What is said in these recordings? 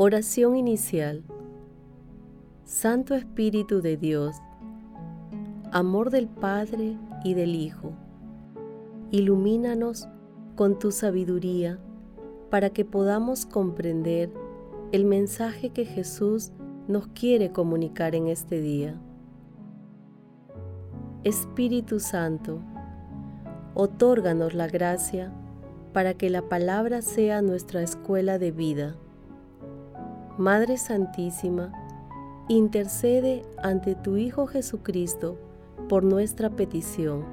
Oración inicial. Santo Espíritu de Dios, amor del Padre y del Hijo, ilumínanos con tu sabiduría para que podamos comprender el mensaje que Jesús nos quiere comunicar en este día. Espíritu Santo, otórganos la gracia para que la palabra sea nuestra escuela de vida Madre Santísima, intercede ante tu Hijo Jesucristo por nuestra petición.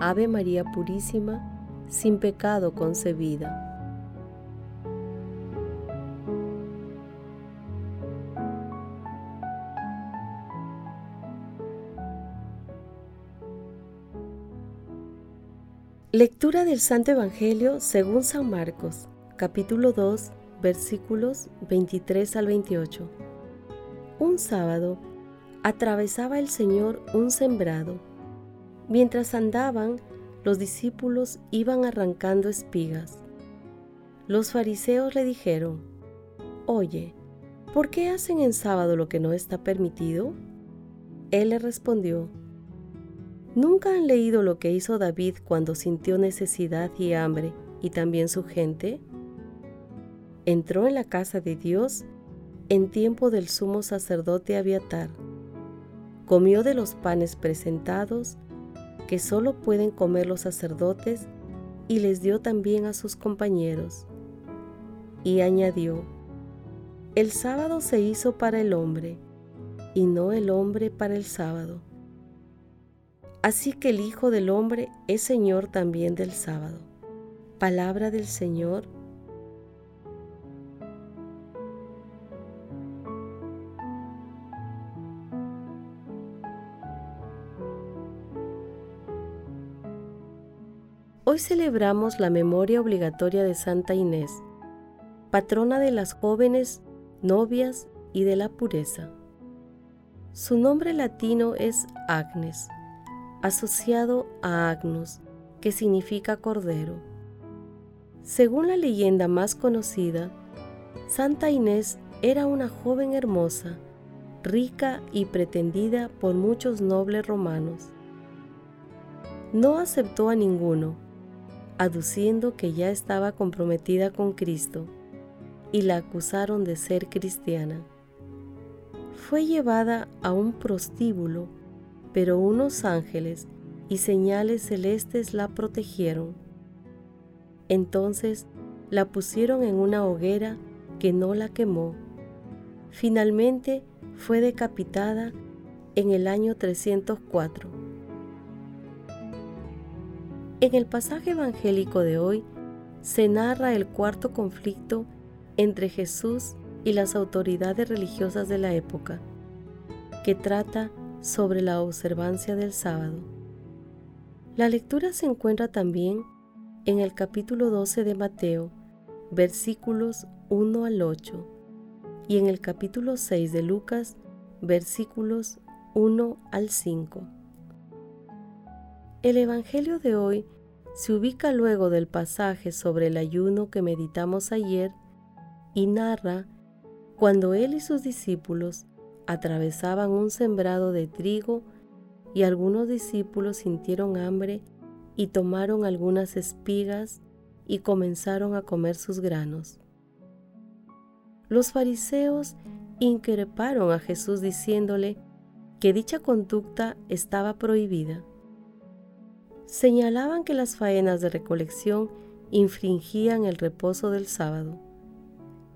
Ave María Purísima, sin pecado concebida. Lectura del Santo Evangelio según San Marcos, capítulo 2, versículos 23 al 28. Un sábado atravesaba el Señor un sembrado. Mientras andaban, los discípulos iban arrancando espigas. Los fariseos le dijeron, Oye, ¿por qué hacen en sábado lo que no está permitido? Él le respondió, ¿Nunca han leído lo que hizo David cuando sintió necesidad y hambre, y también su gente? Entró en la casa de Dios en tiempo del sumo sacerdote Abiatar. Comió de los panes presentados que solo pueden comer los sacerdotes y les dio también a sus compañeros. Y añadió, el sábado se hizo para el hombre y no el hombre para el sábado. Así que el Hijo del Hombre es Señor también del sábado. Palabra del Señor Hoy celebramos la memoria obligatoria de Santa Inés, patrona de las jóvenes, novias y de la pureza. Su nombre latino es Agnes, asociado a Agnus, que significa cordero. Según la leyenda más conocida, Santa Inés era una joven hermosa, rica y pretendida por muchos nobles romanos. No aceptó a ninguno, aduciendo que ya estaba comprometida con Cristo, y la acusaron de ser cristiana. Fue llevada a un prostíbulo, pero unos ángeles y señales celestes la protegieron. Entonces la pusieron en una hoguera que no la quemó. Finalmente fue decapitada en el año 304. En el pasaje evangélico de hoy se narra el cuarto conflicto entre Jesús y las autoridades religiosas de la época, que trata sobre la observancia del sábado. La lectura se encuentra también en el capítulo 12 de Mateo, versículos 1 al 8, y en el capítulo 6 de Lucas, versículos 1 al 5. El Evangelio de hoy se ubica luego del pasaje sobre el ayuno que meditamos ayer y narra cuando él y sus discípulos atravesaban un sembrado de trigo y algunos discípulos sintieron hambre y tomaron algunas espigas y comenzaron a comer sus granos. Los fariseos increparon a Jesús diciéndole que dicha conducta estaba prohibida señalaban que las faenas de recolección infringían el reposo del sábado.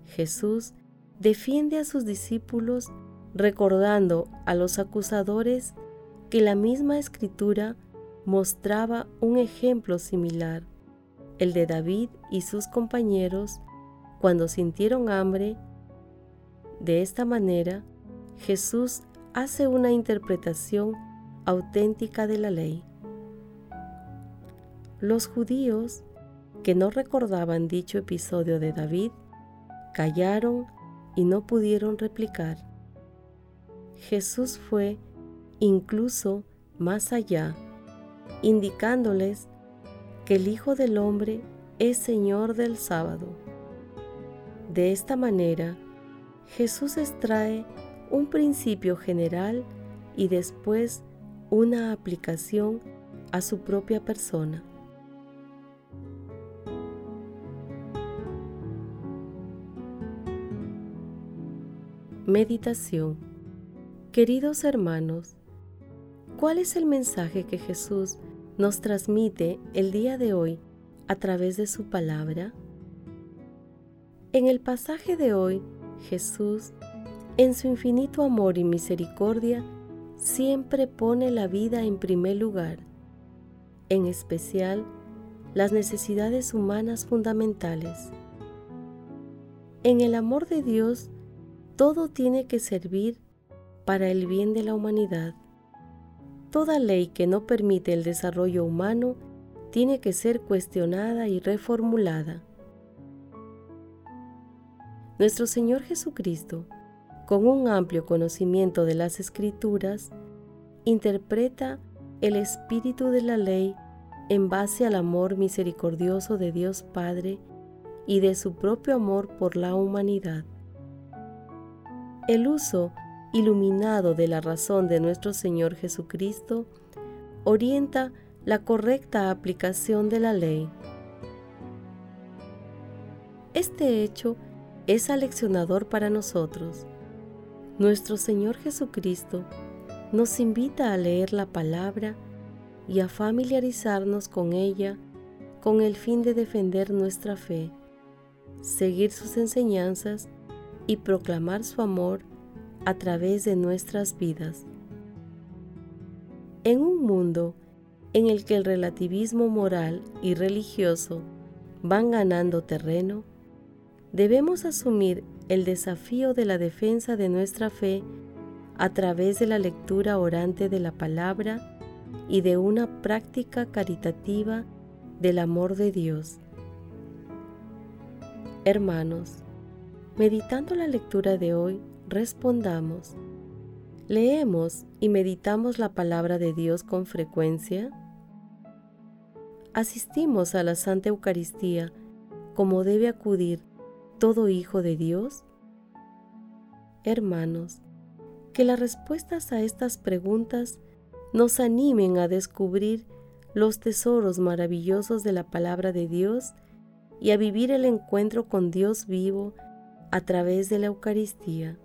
Jesús defiende a sus discípulos recordando a los acusadores que la misma escritura mostraba un ejemplo similar, el de David y sus compañeros cuando sintieron hambre. De esta manera, Jesús hace una interpretación auténtica de la ley. Los judíos, que no recordaban dicho episodio de David, callaron y no pudieron replicar. Jesús fue incluso más allá, indicándoles que el Hijo del Hombre es Señor del sábado. De esta manera, Jesús extrae un principio general y después una aplicación a su propia persona. Meditación Queridos hermanos, ¿cuál es el mensaje que Jesús nos transmite el día de hoy a través de su palabra? En el pasaje de hoy, Jesús, en su infinito amor y misericordia, siempre pone la vida en primer lugar, en especial las necesidades humanas fundamentales. En el amor de Dios, todo tiene que servir para el bien de la humanidad. Toda ley que no permite el desarrollo humano tiene que ser cuestionada y reformulada. Nuestro Señor Jesucristo, con un amplio conocimiento de las escrituras, interpreta el espíritu de la ley en base al amor misericordioso de Dios Padre y de su propio amor por la humanidad. El uso iluminado de la razón de nuestro Señor Jesucristo orienta la correcta aplicación de la ley. Este hecho es aleccionador para nosotros. Nuestro Señor Jesucristo nos invita a leer la palabra y a familiarizarnos con ella con el fin de defender nuestra fe, seguir sus enseñanzas y proclamar su amor a través de nuestras vidas. En un mundo en el que el relativismo moral y religioso van ganando terreno, debemos asumir el desafío de la defensa de nuestra fe a través de la lectura orante de la palabra y de una práctica caritativa del amor de Dios. Hermanos, meditando la lectura de hoy, respondamos, ¿leemos y meditamos la palabra de Dios con frecuencia? ¿Asistimos a la Santa Eucaristía como debe acudir todo hijo de Dios? Hermanos, que las respuestas a estas preguntas nos animen a descubrir los tesoros maravillosos de la palabra de Dios y a vivir el encuentro con Dios vivo a través de la Eucaristía.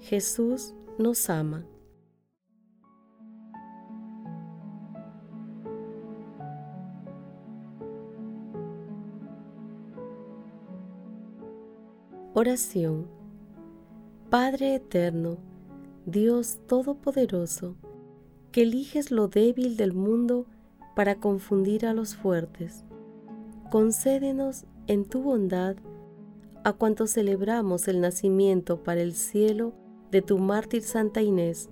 Jesús nos ama. Oración. Padre eterno, Dios Todopoderoso, que eliges lo débil del mundo para confundir a los fuertes, concédenos en tu bondad a cuanto celebramos el nacimiento para el cielo de tu mártir Santa Inés,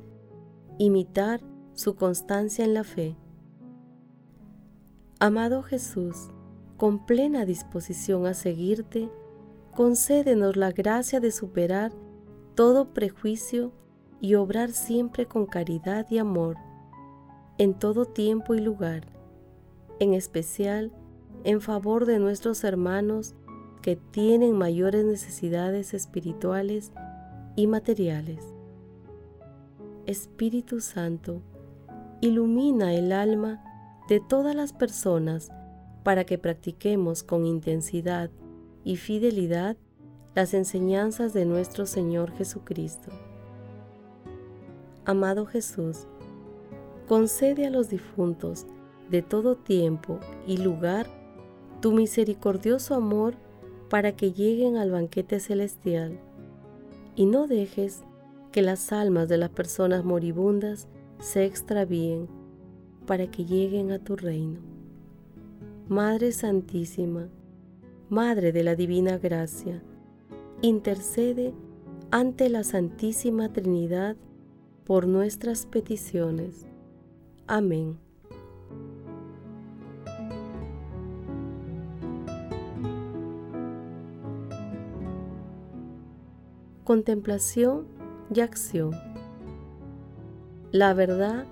imitar su constancia en la fe. Amado Jesús, con plena disposición a seguirte, concédenos la gracia de superar todo prejuicio y obrar siempre con caridad y amor, en todo tiempo y lugar, en especial en favor de nuestros hermanos que tienen mayores necesidades espirituales y materiales. Espíritu Santo, ilumina el alma de todas las personas para que practiquemos con intensidad y fidelidad las enseñanzas de nuestro Señor Jesucristo. Amado Jesús, concede a los difuntos de todo tiempo y lugar tu misericordioso amor para que lleguen al banquete celestial y no dejes que las almas de las personas moribundas se extravíen para que lleguen a tu reino. Madre Santísima, Madre de la Divina Gracia, intercede ante la Santísima Trinidad por nuestras peticiones. Amén. Contemplación y acción. La verdad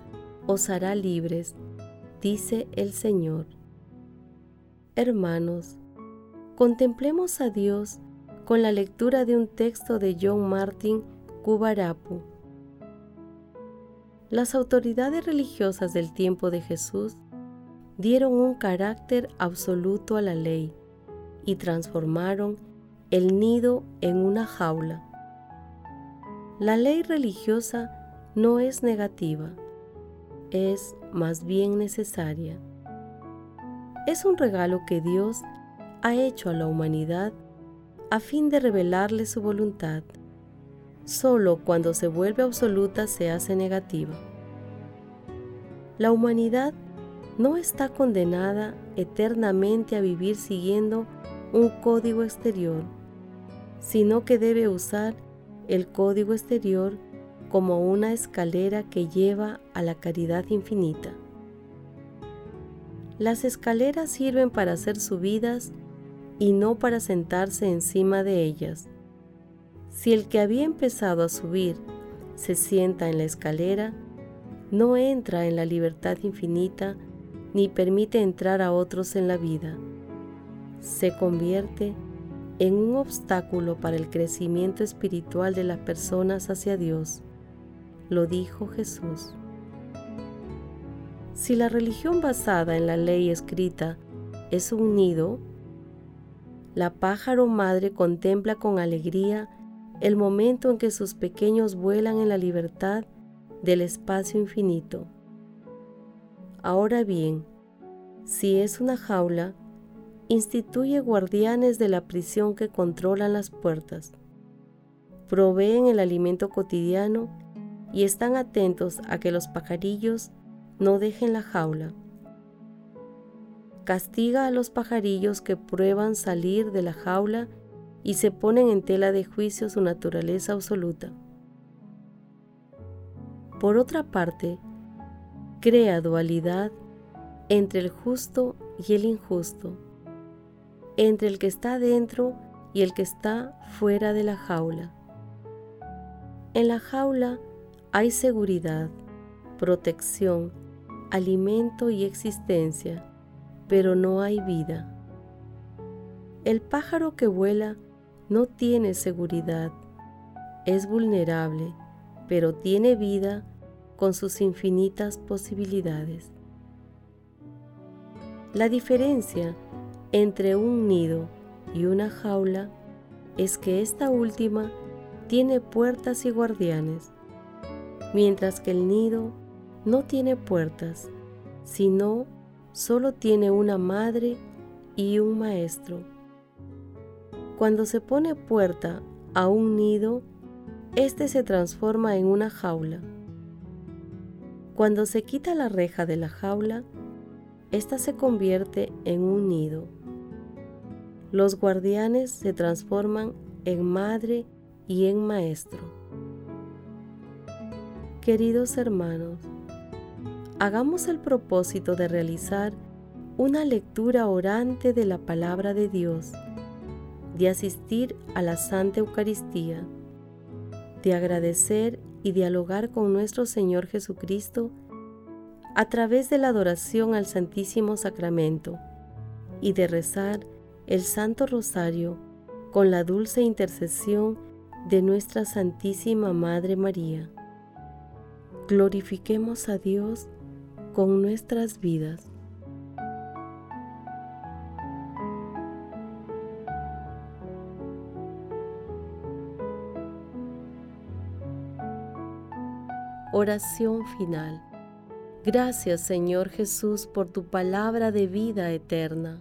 os hará libres, dice el Señor. Hermanos, contemplemos a Dios con la lectura de un texto de John Martin Kubarapu. Las autoridades religiosas del tiempo de Jesús dieron un carácter absoluto a la ley y transformaron el nido en una jaula. La ley religiosa no es negativa, es más bien necesaria. Es un regalo que Dios ha hecho a la humanidad a fin de revelarle su voluntad. Solo cuando se vuelve absoluta se hace negativa. La humanidad no está condenada eternamente a vivir siguiendo un código exterior, sino que debe usar el código exterior como una escalera que lleva a la caridad infinita. Las escaleras sirven para ser subidas y no para sentarse encima de ellas. Si el que había empezado a subir se sienta en la escalera, no entra en la libertad infinita ni permite entrar a otros en la vida. Se convierte en un obstáculo para el crecimiento espiritual de las personas hacia Dios. Lo dijo Jesús. Si la religión basada en la ley escrita es un nido, la pájaro madre contempla con alegría el momento en que sus pequeños vuelan en la libertad del espacio infinito. Ahora bien, si es una jaula, instituye guardianes de la prisión que controlan las puertas, proveen el alimento cotidiano y están atentos a que los pajarillos no dejen la jaula. Castiga a los pajarillos que prueban salir de la jaula y se ponen en tela de juicio su naturaleza absoluta. Por otra parte, crea dualidad entre el justo y el injusto, entre el que está dentro y el que está fuera de la jaula. En la jaula hay seguridad, protección, alimento y existencia, pero no hay vida. El pájaro que vuela no tiene seguridad, es vulnerable, pero tiene vida con sus infinitas posibilidades. La diferencia entre un nido y una jaula es que esta última tiene puertas y guardianes, mientras que el nido no tiene puertas, sino solo tiene una madre y un maestro. Cuando se pone puerta a un nido, éste se transforma en una jaula. Cuando se quita la reja de la jaula, ésta se convierte en un nido. Los guardianes se transforman en madre y en maestro. Queridos hermanos, hagamos el propósito de realizar una lectura orante de la palabra de Dios, de asistir a la Santa Eucaristía, de agradecer y dialogar con nuestro Señor Jesucristo a través de la adoración al Santísimo Sacramento y de rezar el Santo Rosario con la dulce intercesión de nuestra Santísima Madre María. Glorifiquemos a Dios con nuestras vidas. Oración final. Gracias Señor Jesús por tu palabra de vida eterna.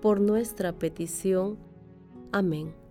por nuestra petición. Amén.